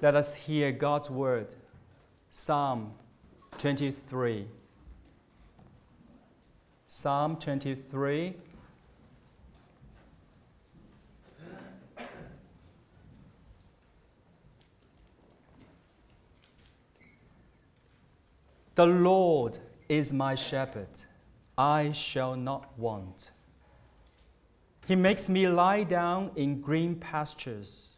Let us hear God's word. Psalm 23. Psalm 23. The Lord is my shepherd, I shall not want. He makes me lie down in green pastures.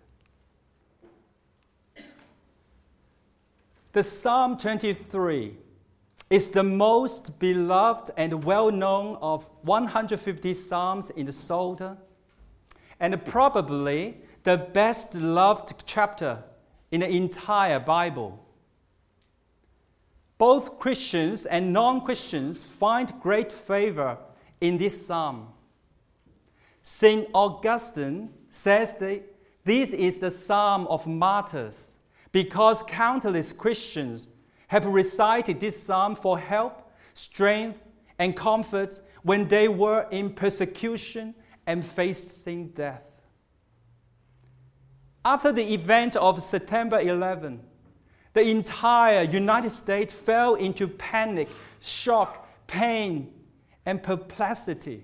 The Psalm 23 is the most beloved and well known of 150 Psalms in the Psalter, and probably the best loved chapter in the entire Bible. Both Christians and non Christians find great favor in this psalm. St. Augustine says that this is the psalm of martyrs because countless Christians have recited this psalm for help, strength, and comfort when they were in persecution and facing death. After the event of September 11, the entire United States fell into panic, shock, pain, and perplexity.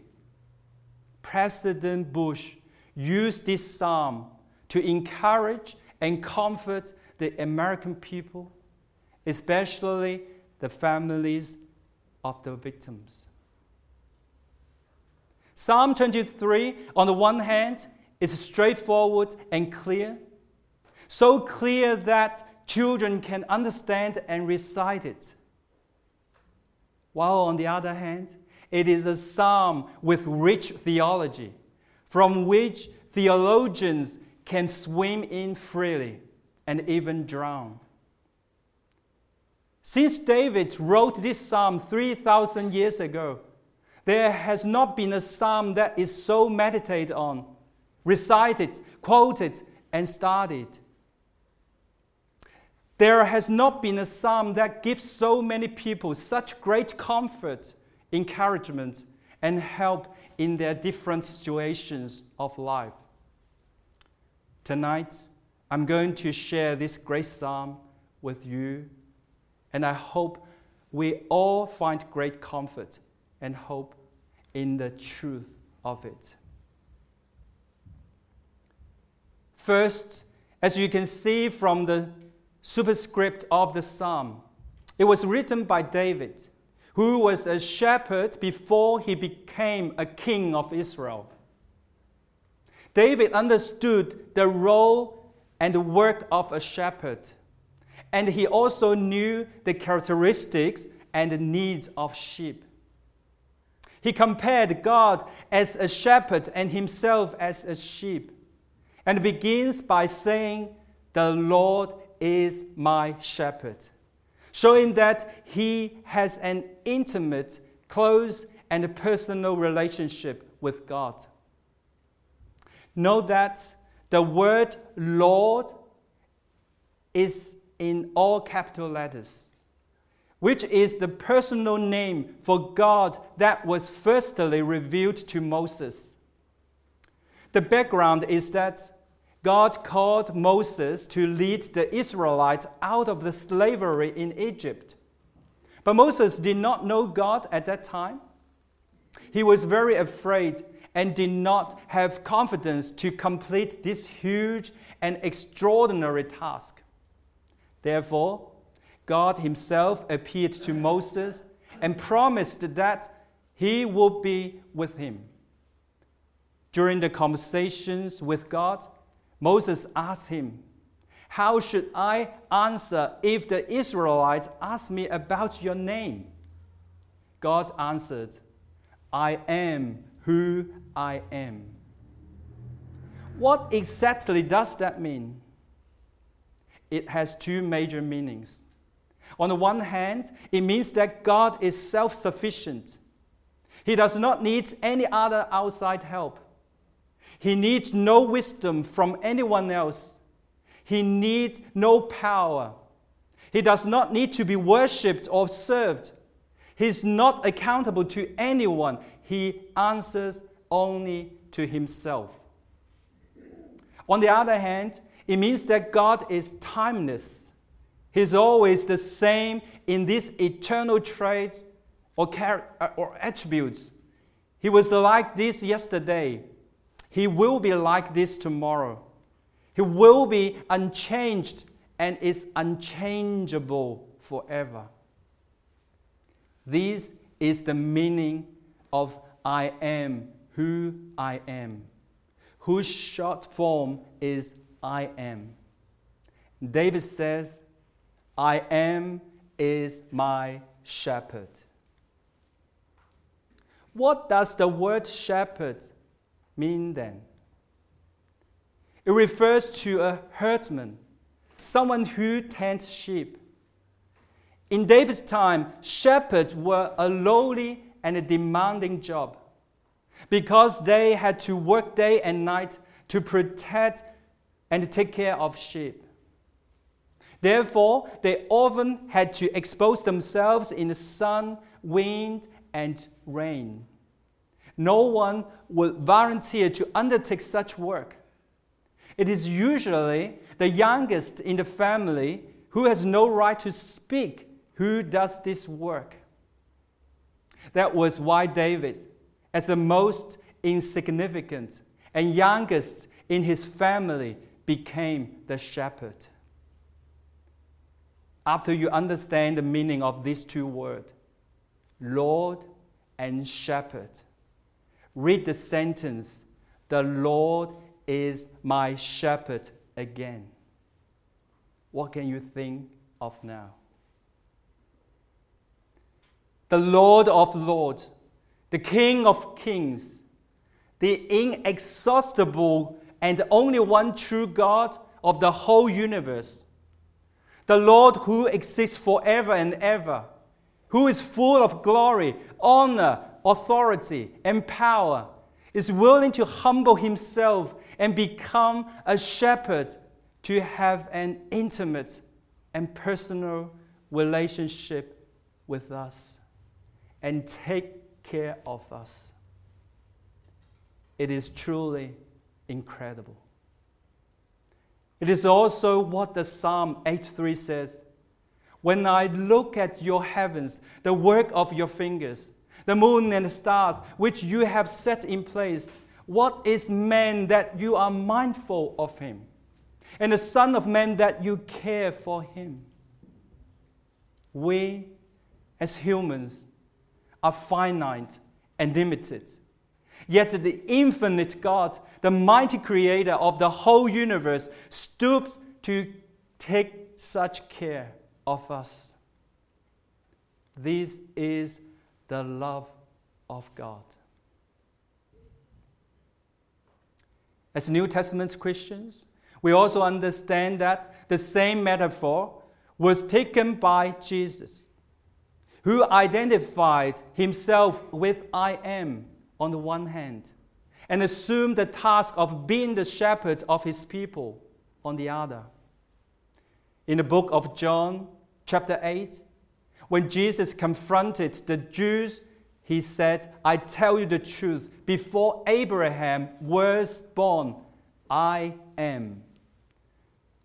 President Bush used this psalm to encourage and comfort the American people, especially the families of the victims. Psalm 23, on the one hand, it's straightforward and clear, so clear that children can understand and recite it. While on the other hand, it is a psalm with rich theology, from which theologians can swim in freely and even drown. Since David wrote this psalm 3,000 years ago, there has not been a psalm that is so meditated on recited, quoted, and studied. There has not been a psalm that gives so many people such great comfort, encouragement, and help in their different situations of life. Tonight, I'm going to share this great psalm with you, and I hope we all find great comfort and hope in the truth of it. First, as you can see from the superscript of the psalm, it was written by David, who was a shepherd before he became a king of Israel. David understood the role and the work of a shepherd, and he also knew the characteristics and the needs of sheep. He compared God as a shepherd and himself as a sheep and begins by saying, The Lord is my shepherd, showing that he has an intimate, close, and personal relationship with God. Know that the word Lord is in all capital letters, which is the personal name for God that was firstly revealed to Moses. The background is that God called Moses to lead the Israelites out of the slavery in Egypt. But Moses did not know God at that time. He was very afraid and did not have confidence to complete this huge and extraordinary task. Therefore, God Himself appeared to Moses and promised that He would be with him. During the conversations with God, Moses asked him, How should I answer if the Israelites ask me about your name? God answered, I am who I am. What exactly does that mean? It has two major meanings. On the one hand, it means that God is self sufficient. He does not need any other outside help. He needs no wisdom from anyone else. He needs no power. He does not need to be worshipped or served. He's not accountable to anyone. He answers only to himself. On the other hand, it means that God is timeless. He's always the same in these eternal traits or, char- uh, or attributes. He was like this yesterday. He will be like this tomorrow. He will be unchanged and is unchangeable forever. This is the meaning of I am who I am, whose short form is I am. David says, I am is my shepherd. What does the word shepherd mean then? It refers to a herdsman, someone who tends sheep. In David's time, shepherds were a lowly and a demanding job because they had to work day and night to protect and take care of sheep. Therefore, they often had to expose themselves in the sun, wind, and rain. No one would volunteer to undertake such work. It is usually the youngest in the family who has no right to speak who does this work. That was why David, as the most insignificant and youngest in his family, became the shepherd. After you understand the meaning of these two words, Lord and shepherd, read the sentence, The Lord is my shepherd again. What can you think of now? The Lord of Lords, the King of Kings, the inexhaustible and only one true God of the whole universe, the Lord who exists forever and ever, who is full of glory, honor, authority, and power, is willing to humble himself and become a shepherd to have an intimate and personal relationship with us and take care of us. It is truly incredible. It is also what the Psalm 83 says. When I look at your heavens, the work of your fingers, the moon and the stars which you have set in place, what is man that you are mindful of him? And the Son of Man that you care for him? We, as humans, are finite and limited. Yet the infinite God, the mighty creator of the whole universe, stoops to take such care of us. This is the love of God. As New Testament Christians, we also understand that the same metaphor was taken by Jesus, who identified himself with I am on the one hand, and assumed the task of being the shepherd of his people on the other. In the book of John, chapter 8, when Jesus confronted the Jews he said, I tell you the truth, before Abraham was born, I am.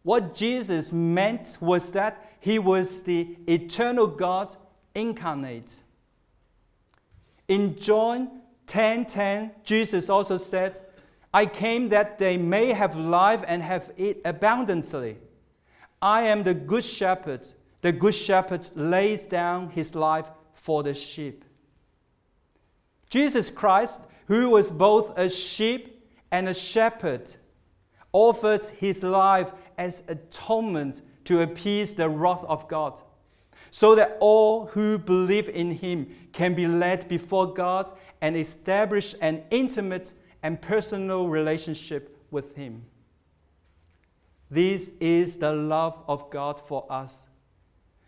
What Jesus meant was that he was the eternal God incarnate. In John 10 10, Jesus also said, I came that they may have life and have it abundantly. I am the good shepherd. The good shepherd lays down his life for the sheep. Jesus Christ, who was both a sheep and a shepherd, offered his life as atonement to appease the wrath of God, so that all who believe in him can be led before God and establish an intimate and personal relationship with him. This is the love of God for us,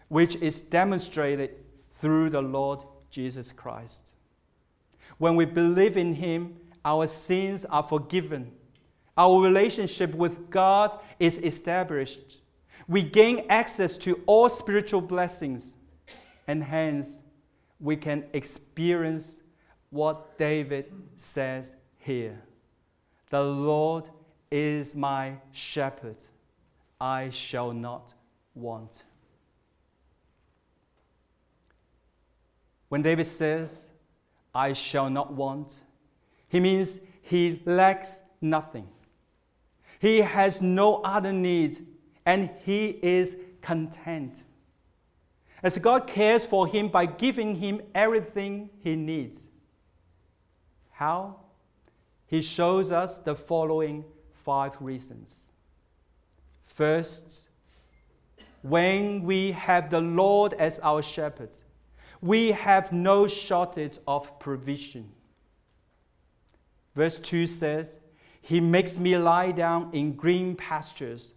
which is demonstrated through the Lord Jesus Christ. When we believe in him, our sins are forgiven. Our relationship with God is established. We gain access to all spiritual blessings, and hence we can experience what David says here The Lord is my shepherd, I shall not want. When David says, I shall not want, he means he lacks nothing. He has no other need, and he is content. As God cares for him by giving him everything he needs. How? He shows us the following five reasons. First, when we have the Lord as our shepherd, we have no shortage of provision. Verse 2 says, He makes me lie down in green pastures,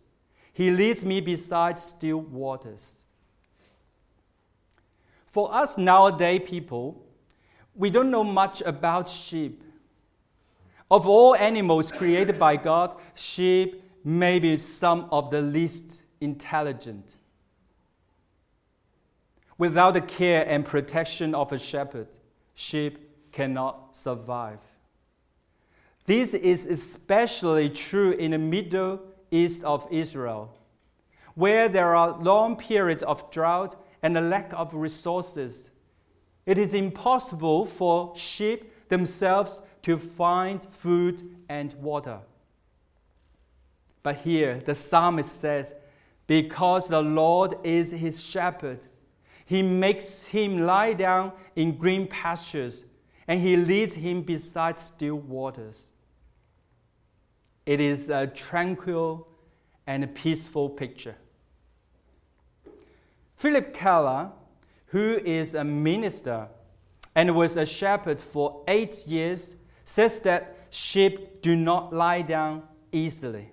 He leads me beside still waters. For us nowadays people, we don't know much about sheep. Of all animals created by God, sheep may be some of the least intelligent. Without the care and protection of a shepherd, sheep cannot survive. This is especially true in the Middle East of Israel, where there are long periods of drought and a lack of resources. It is impossible for sheep themselves to find food and water. But here, the psalmist says, Because the Lord is his shepherd, he makes him lie down in green pastures, and he leads him beside still waters. It is a tranquil and a peaceful picture. Phillip Keller, who is a minister and was a shepherd for eight years, says that sheep do not lie down easily.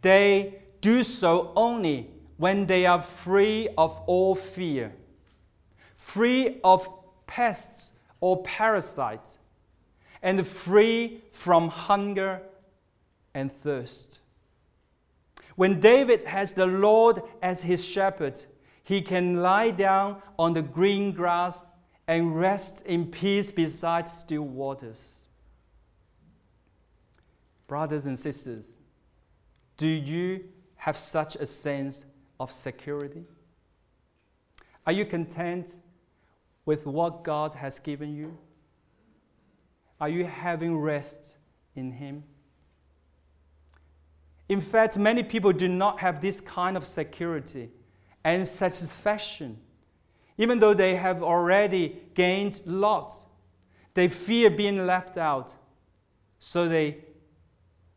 They do so only when they are free of all fear, free of pests or parasites, and free from hunger and thirst. When David has the Lord as his shepherd, he can lie down on the green grass and rest in peace beside still waters. Brothers and sisters, do you have such a sense of security? Are you content with what God has given you? Are you having rest in Him? In fact, many people do not have this kind of security and satisfaction even though they have already gained lots, they fear being left out. So they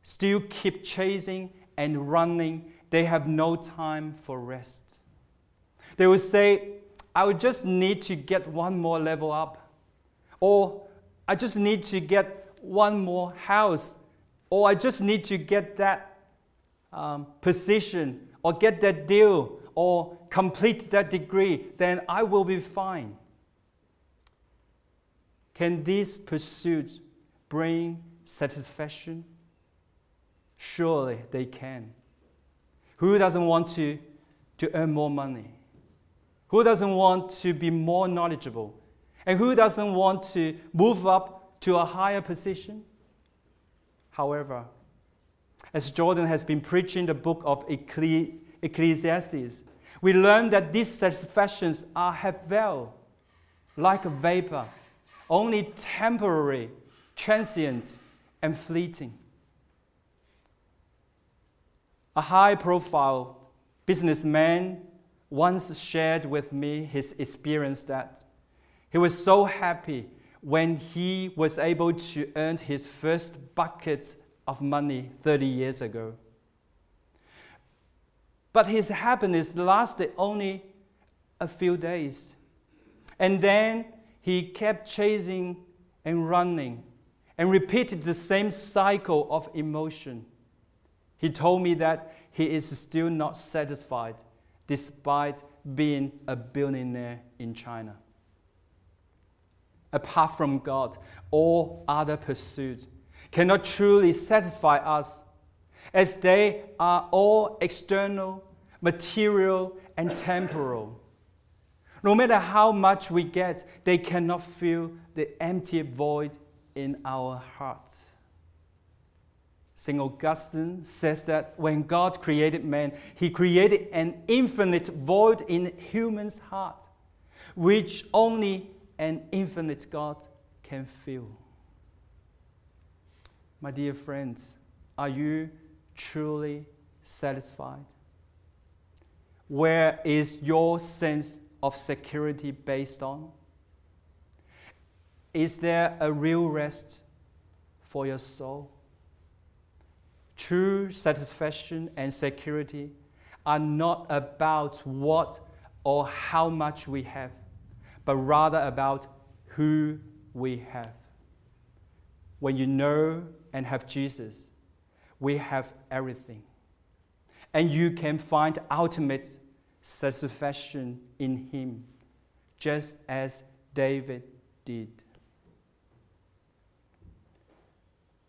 still keep chasing and running. They have no time for rest. They will say, I would just need to get one more level up. Or I just need to get one more house. Or I just need to get that um, position or get that deal or complete that degree, then I will be fine. Can these pursuits bring satisfaction? Surely they can. Who doesn't want to, to earn more money? Who doesn't want to be more knowledgeable? And who doesn't want to move up to a higher position? However, as Jordan has been preaching the book of Ecclesiastes, we learn that these satisfactions are have like a vapor, only temporary, transient, and fleeting. A high profile businessman once shared with me his experience that he was so happy when he was able to earn his first bucket of money 30 years ago. But his happiness lasted only a few days. And then he kept chasing and running and repeated the same cycle of emotion. He told me that he is still not satisfied despite being a billionaire in China. Apart from God, all other pursuits cannot truly satisfy us, as they are all external, material, and temporal. No matter how much we get, they cannot fill the empty void in our hearts. St. Augustine says that when God created man, he created an infinite void in human's heart, which only an infinite God can fill. My dear friends, are you truly satisfied? Where is your sense of security based on? Is there a real rest for your soul? True satisfaction and security are not about what or how much we have, but rather about who we have. When you know and have Jesus, we have everything. And you can find ultimate satisfaction in Him, just as David did.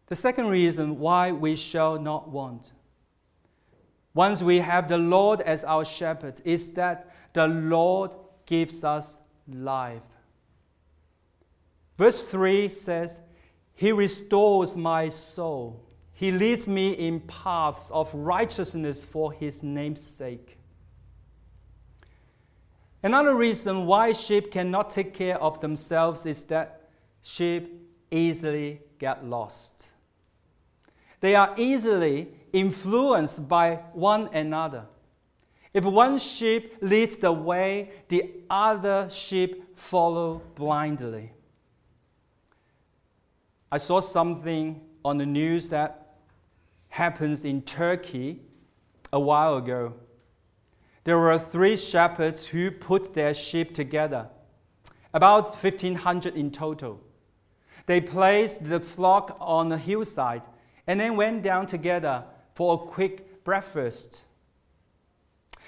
The second reason why we shall not want, once we have the Lord as our shepherd, is that the Lord gives us life. Verse 3 says, He restores my soul. He leads me in paths of righteousness for His name's sake. Another reason why sheep cannot take care of themselves is that sheep easily get lost. They are easily influenced by one another. If one sheep leads the way, the other sheep follow blindly. I saw something on the news that happens in Turkey a while ago. There were three shepherds who put their sheep together, about 1,500 in total. They placed the flock on a hillside and then went down together for a quick breakfast.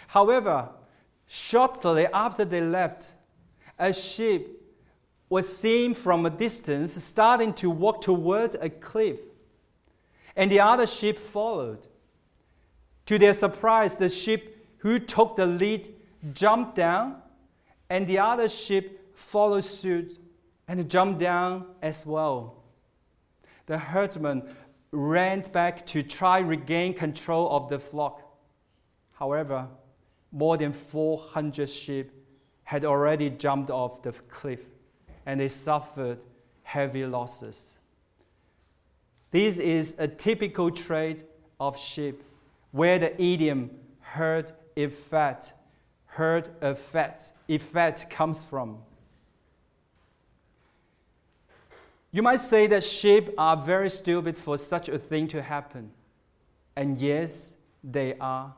However, shortly after they left, a sheep was seen from a distance starting to walk towards a cliff, and the other sheep followed. To their surprise, the sheep who took the lead jumped down, and the other sheep followed suit and jumped down as well. The herdsman ran back to try regain control of the flock. However, more than 400 sheep had already jumped off the cliff and they suffered heavy losses. This is a typical trait of sheep where the idiom herd effect, herd effect, effect comes from. You might say that sheep are very stupid for such a thing to happen. And yes, they are.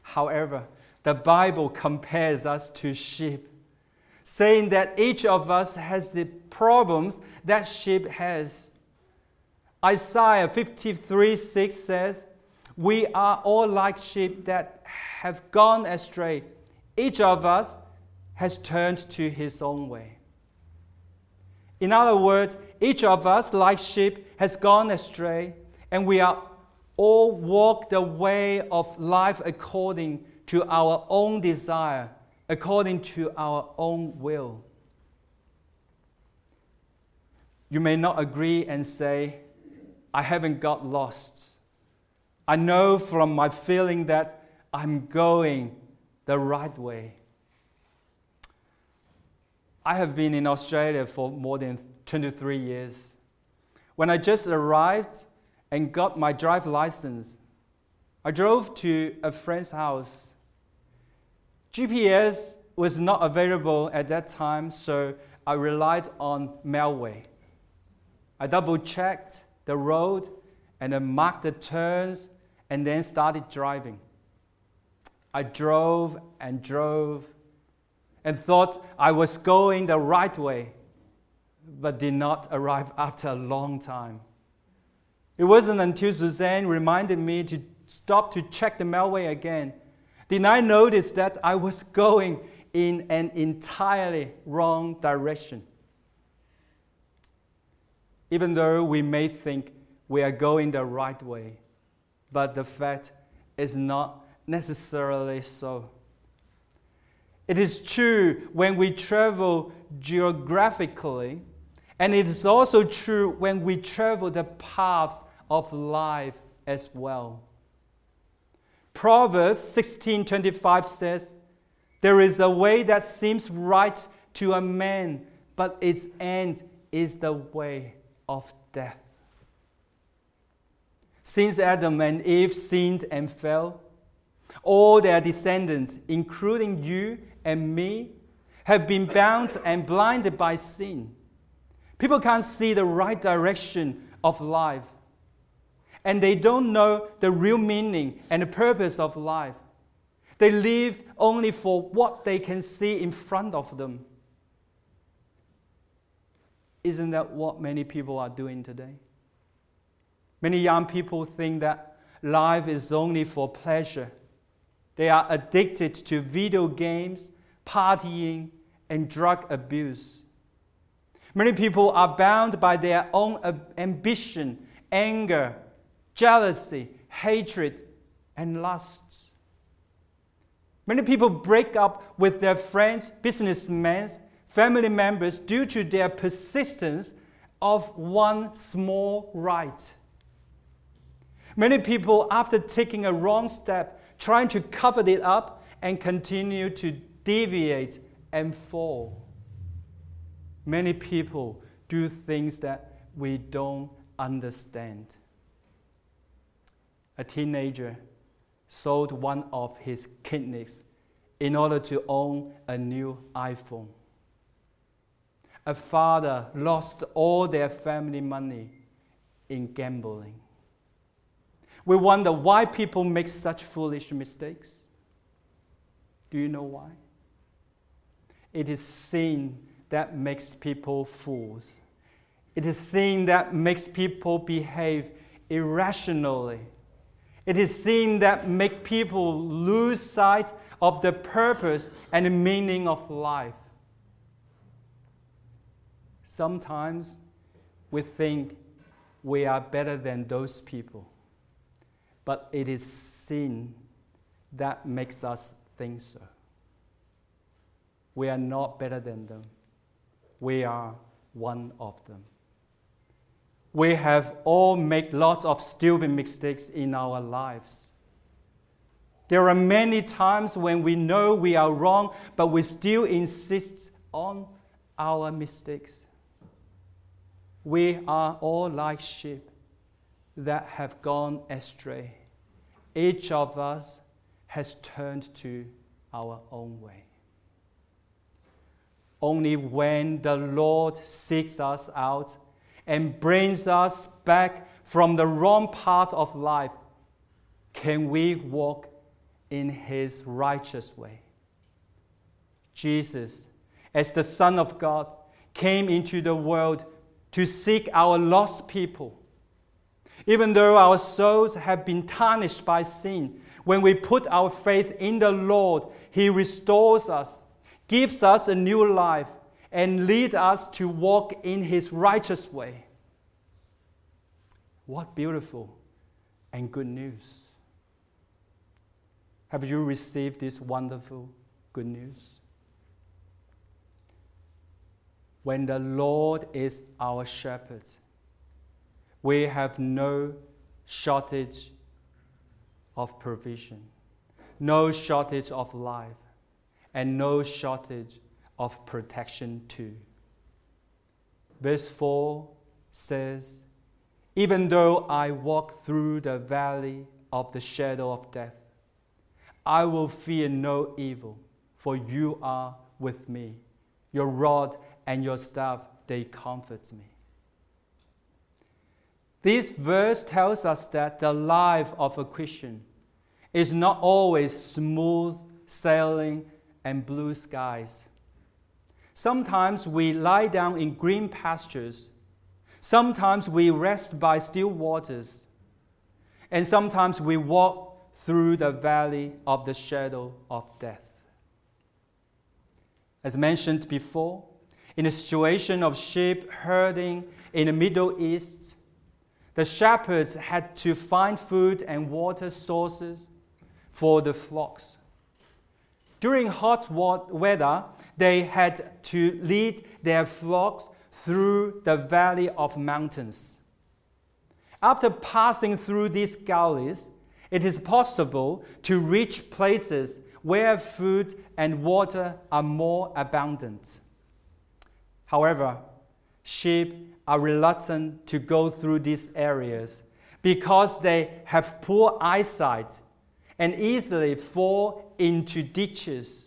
However, the Bible compares us to sheep, saying that each of us has the problems that sheep has. Isaiah 53 6 says, We are all like sheep that have gone astray. Each of us has turned to his own way. In other words, each of us, like sheep, has gone astray, and we are all walk the way of life according to our own desire, according to our own will. You may not agree and say, I haven't got lost. I know from my feeling that I'm going the right way. I have been in Australia for more than 23 years. When I just arrived and got my drive license, I drove to a friend's house. GPS was not available at that time, so I relied on Melway. I double checked the road and then marked the turns and then started driving. I drove and drove and thought I was going the right way, but did not arrive after a long time. It wasn't until Suzanne reminded me to stop to check the Melway again did I notice that I was going in an entirely wrong direction. Even though we may think we are going the right way, but the fact is not necessarily so. It is true when we travel geographically, and it is also true when we travel the paths of life as well. Proverbs 16:25 says, "There is a way that seems right to a man, but its end is the way of death." Since Adam and Eve sinned and fell, all their descendants, including you and me have been bound and blinded by sin. People can't see the right direction of life, and they don't know the real meaning and the purpose of life. They live only for what they can see in front of them. Isn't that what many people are doing today? Many young people think that life is only for pleasure. They are addicted to video games partying, and drug abuse. Many people are bound by their own ambition, anger, jealousy, hatred, and lusts. Many people break up with their friends, businessmen, family members due to their persistence of one small right. Many people, after taking a wrong step, trying to cover it up and continue to deviate and fall. Many people do things that we don't understand. A teenager sold one of his kidneys in order to own a new iPhone. A father lost all their family money in gambling. We wonder why people make such foolish mistakes. Do you know why? It is sin that makes people fools. It is sin that makes people behave irrationally. It is sin that makes people lose sight of the purpose and the meaning of life. Sometimes we think we are better than those people, but it is sin that makes us think so. We are not better than them. We are one of them. We have all made lots of stupid mistakes in our lives. There are many times when we know we are wrong, but we still insist on our mistakes. We are all like sheep that have gone astray. Each of us has turned to our own way. Only when the Lord seeks us out and brings us back from the wrong path of life can we walk in His righteous way. Jesus, as the Son of God, came into the world to seek our lost people. Even though our souls have been tarnished by sin, when we put our faith in the Lord, He restores us gives us a new life, and lead us to walk in His righteous way. What beautiful and good news! Have you received this wonderful good news? When the Lord is our shepherd, we have no shortage of provision, no shortage of life and no shortage of protection too. Verse 4 says, Even though I walk through the valley of the shadow of death, I will fear no evil, for you are with me. Your rod and your staff, they comfort me. This verse tells us that the life of a Christian is not always smooth sailing and blue skies. Sometimes we lie down in green pastures. Sometimes we rest by still waters. And sometimes we walk through the valley of the shadow of death. As mentioned before, in a situation of sheep herding in the Middle East, the shepherds had to find food and water sources for the flocks. During hot weather, they had to lead their flocks through the valley of mountains. After passing through these gullies, it is possible to reach places where food and water are more abundant. However, sheep are reluctant to go through these areas because they have poor eyesight and easily fall into ditches.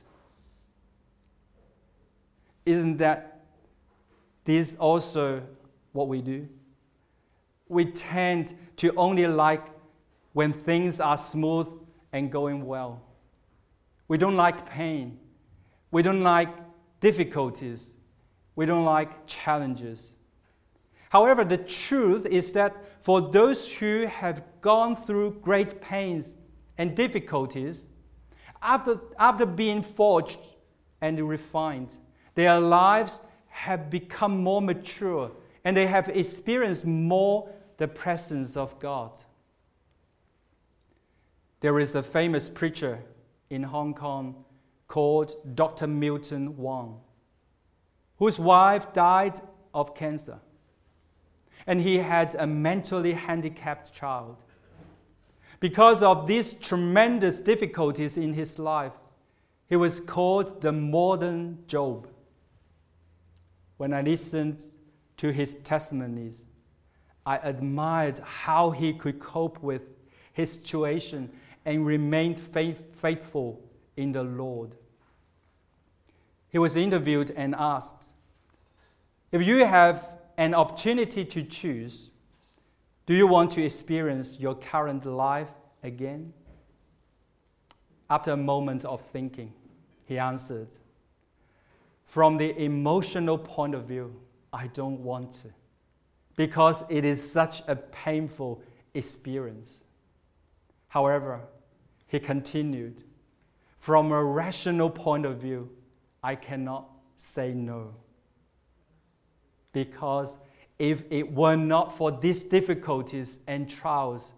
Isn't that this also what we do? We tend to only like when things are smooth and going well. We don't like pain. We don't like difficulties. We don't like challenges. However, the truth is that for those who have gone through great pains and difficulties, after, after being forged and refined, their lives have become more mature and they have experienced more the presence of God. There is a famous preacher in Hong Kong called Dr. Milton Wong, whose wife died of cancer. And he had a mentally handicapped child. Because of these tremendous difficulties in his life, he was called the modern Job. When I listened to his testimonies, I admired how he could cope with his situation and remain faith, faithful in the Lord. He was interviewed and asked, If you have an opportunity to choose, do you want to experience your current life again? After a moment of thinking, he answered, From the emotional point of view, I don't want to, because it is such a painful experience. However, he continued, From a rational point of view, I cannot say no. Because if it were not for these difficulties and trials,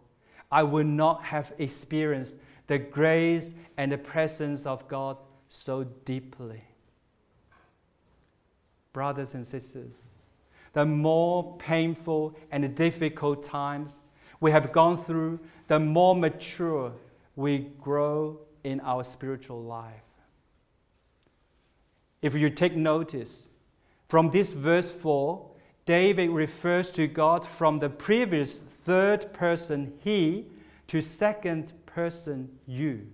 I would not have experienced the grace and the presence of God so deeply. Brothers and sisters, the more painful and difficult times we have gone through, the more mature we grow in our spiritual life. If you take notice, from this verse 4, David refers to God from the previous third person he to second person you.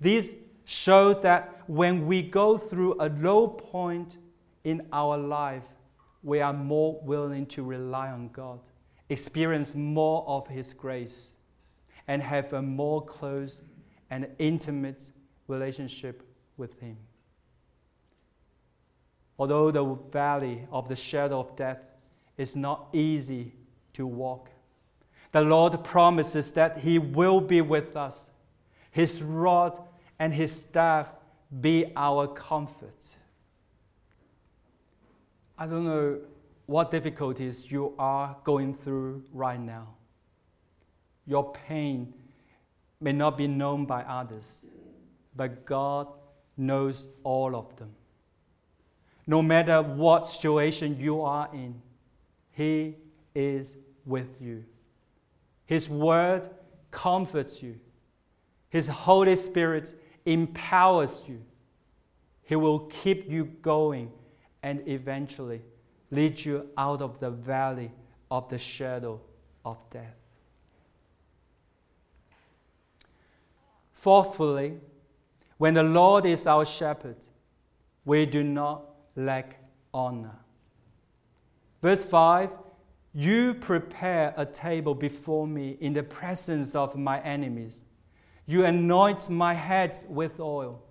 This shows that when we go through a low point in our life, we are more willing to rely on God, experience more of His grace, and have a more close and intimate relationship with Him. Although the valley of the shadow of death is not easy to walk, the Lord promises that He will be with us. His rod and His staff be our comfort. I don't know what difficulties you are going through right now. Your pain may not be known by others, but God knows all of them. No matter what situation you are in, He is with you. His word comforts you, His Holy Spirit empowers you. He will keep you going and eventually lead you out of the valley of the shadow of death. Fourthly, when the Lord is our shepherd, we do not lack honor. Verse 5 You prepare a table before me in the presence of my enemies. You anoint my head with oil,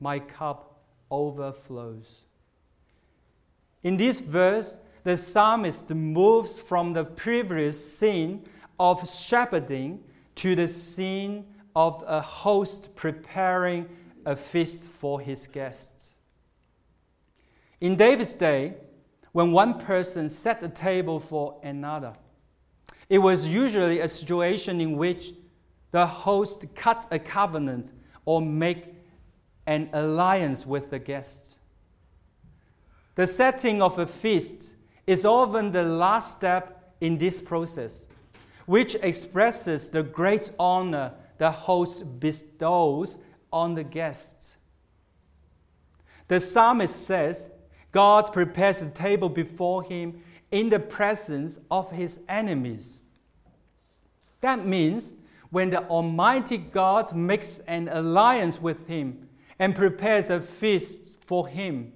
my cup overflows. In this verse, the psalmist moves from the previous scene of shepherding to the scene of a host preparing a feast for his guests. In David's day, when one person set a table for another, it was usually a situation in which the host cut a covenant or make an alliance with the guest. The setting of a feast is often the last step in this process, which expresses the great honor the host bestows on the guests. The psalmist says, God prepares a table before him in the presence of his enemies. That means when the Almighty God makes an alliance with him and prepares a feast for him,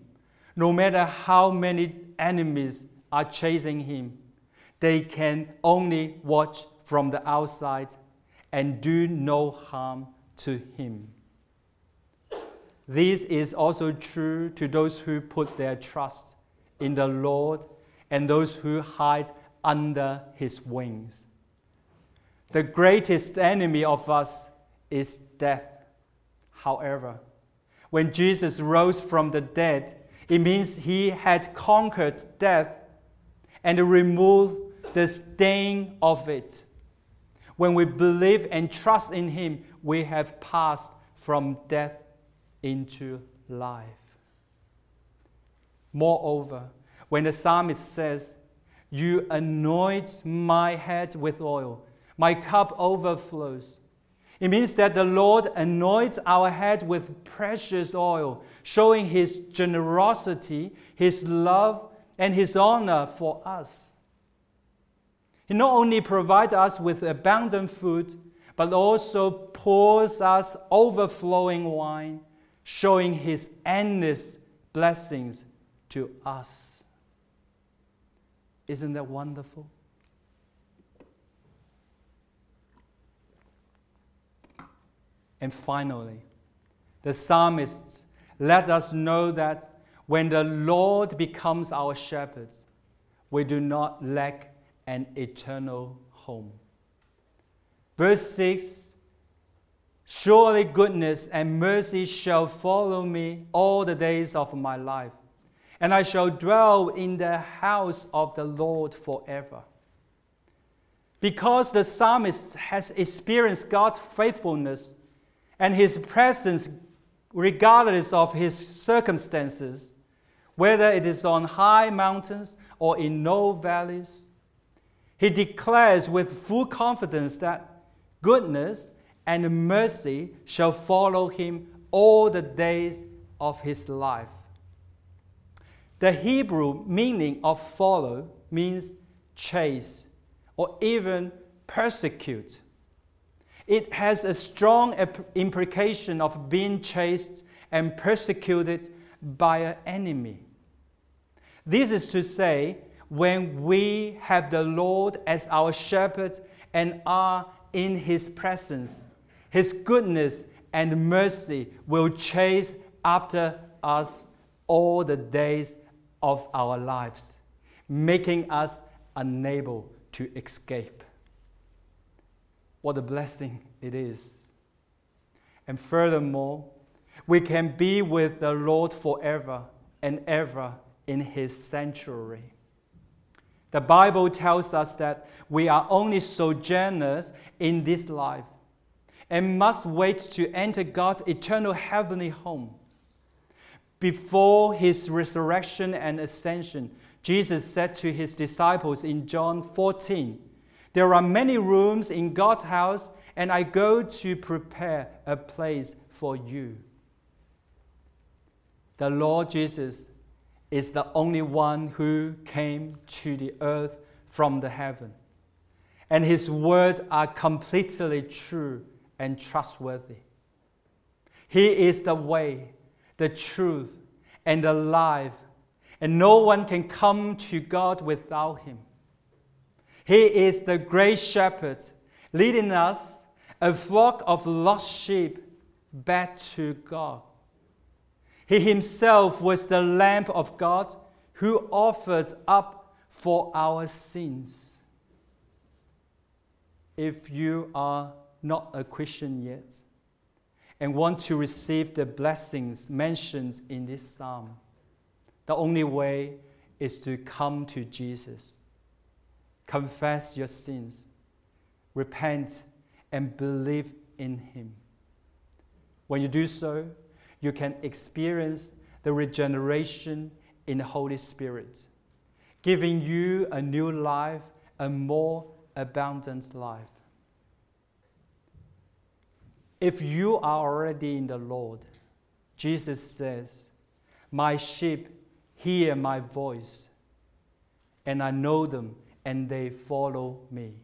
no matter how many enemies are chasing him, they can only watch from the outside and do no harm to him. This is also true to those who put their trust in the Lord and those who hide under his wings. The greatest enemy of us is death. However, when Jesus rose from the dead, it means he had conquered death and removed the stain of it. When we believe and trust in him, we have passed from death into life. Moreover, when the psalmist says, You anoint my head with oil, my cup overflows. It means that the Lord anoints our head with precious oil, showing his generosity, his love, and his honor for us. He not only provides us with abundant food, but also pours us overflowing wine showing his endless blessings to us. Isn't that wonderful? And finally, the psalmists let us know that when the Lord becomes our shepherd, we do not lack an eternal home. Verse 6 Surely goodness and mercy shall follow me all the days of my life, and I shall dwell in the house of the Lord forever. Because the psalmist has experienced God's faithfulness and his presence regardless of his circumstances, whether it is on high mountains or in low valleys, he declares with full confidence that goodness and mercy shall follow him all the days of his life. The Hebrew meaning of follow means chase or even persecute. It has a strong implication of being chased and persecuted by an enemy. This is to say, when we have the Lord as our shepherd and are in his presence, his goodness and mercy will chase after us all the days of our lives, making us unable to escape. What a blessing it is. And furthermore, we can be with the Lord forever and ever in his sanctuary. The Bible tells us that we are only sojourners in this life and must wait to enter God's eternal heavenly home. Before his resurrection and ascension, Jesus said to his disciples in John 14, There are many rooms in God's house, and I go to prepare a place for you. the Lord Jesus is the only one who came to the earth from the heaven. And his words are completely true and trustworthy. He is the way, the truth, and the life, and no one can come to God without him. He is the great shepherd, leading us, a flock of lost sheep, back to God. He himself was the Lamb of God who offered up for our sins. If you are not a Christian yet and want to receive the blessings mentioned in this psalm, the only way is to come to Jesus, confess your sins, repent, and believe in Him. When you do so, you can experience the regeneration in the Holy Spirit, giving you a new life, a more abundant life. If you are already in the Lord, Jesus says, My sheep hear my voice, and I know them, and they follow me.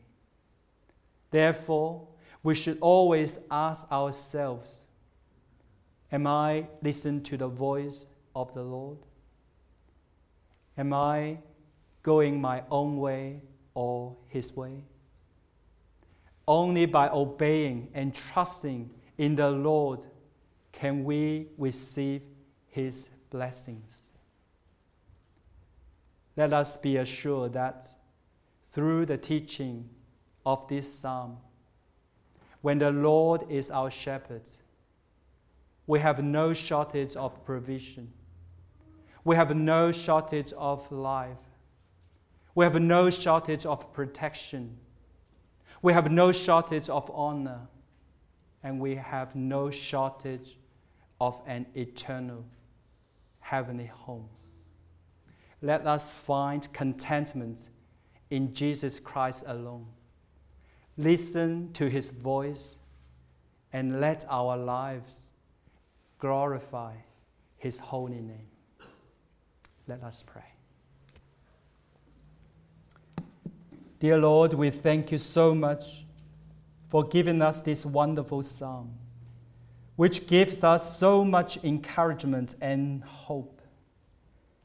Therefore, we should always ask ourselves Am I listening to the voice of the Lord? Am I going my own way or His way? Only by obeying and trusting in the Lord can we receive His blessings. Let us be assured that through the teaching of this psalm, when the Lord is our shepherd, we have no shortage of provision. We have no shortage of life. We have no shortage of protection. We have no shortage of honor. And we have no shortage of an eternal heavenly home. Let us find contentment in Jesus Christ alone. Listen to his voice and let our lives glorify his holy name. Let us pray. Dear Lord, we thank you so much for giving us this wonderful psalm, which gives us so much encouragement and hope.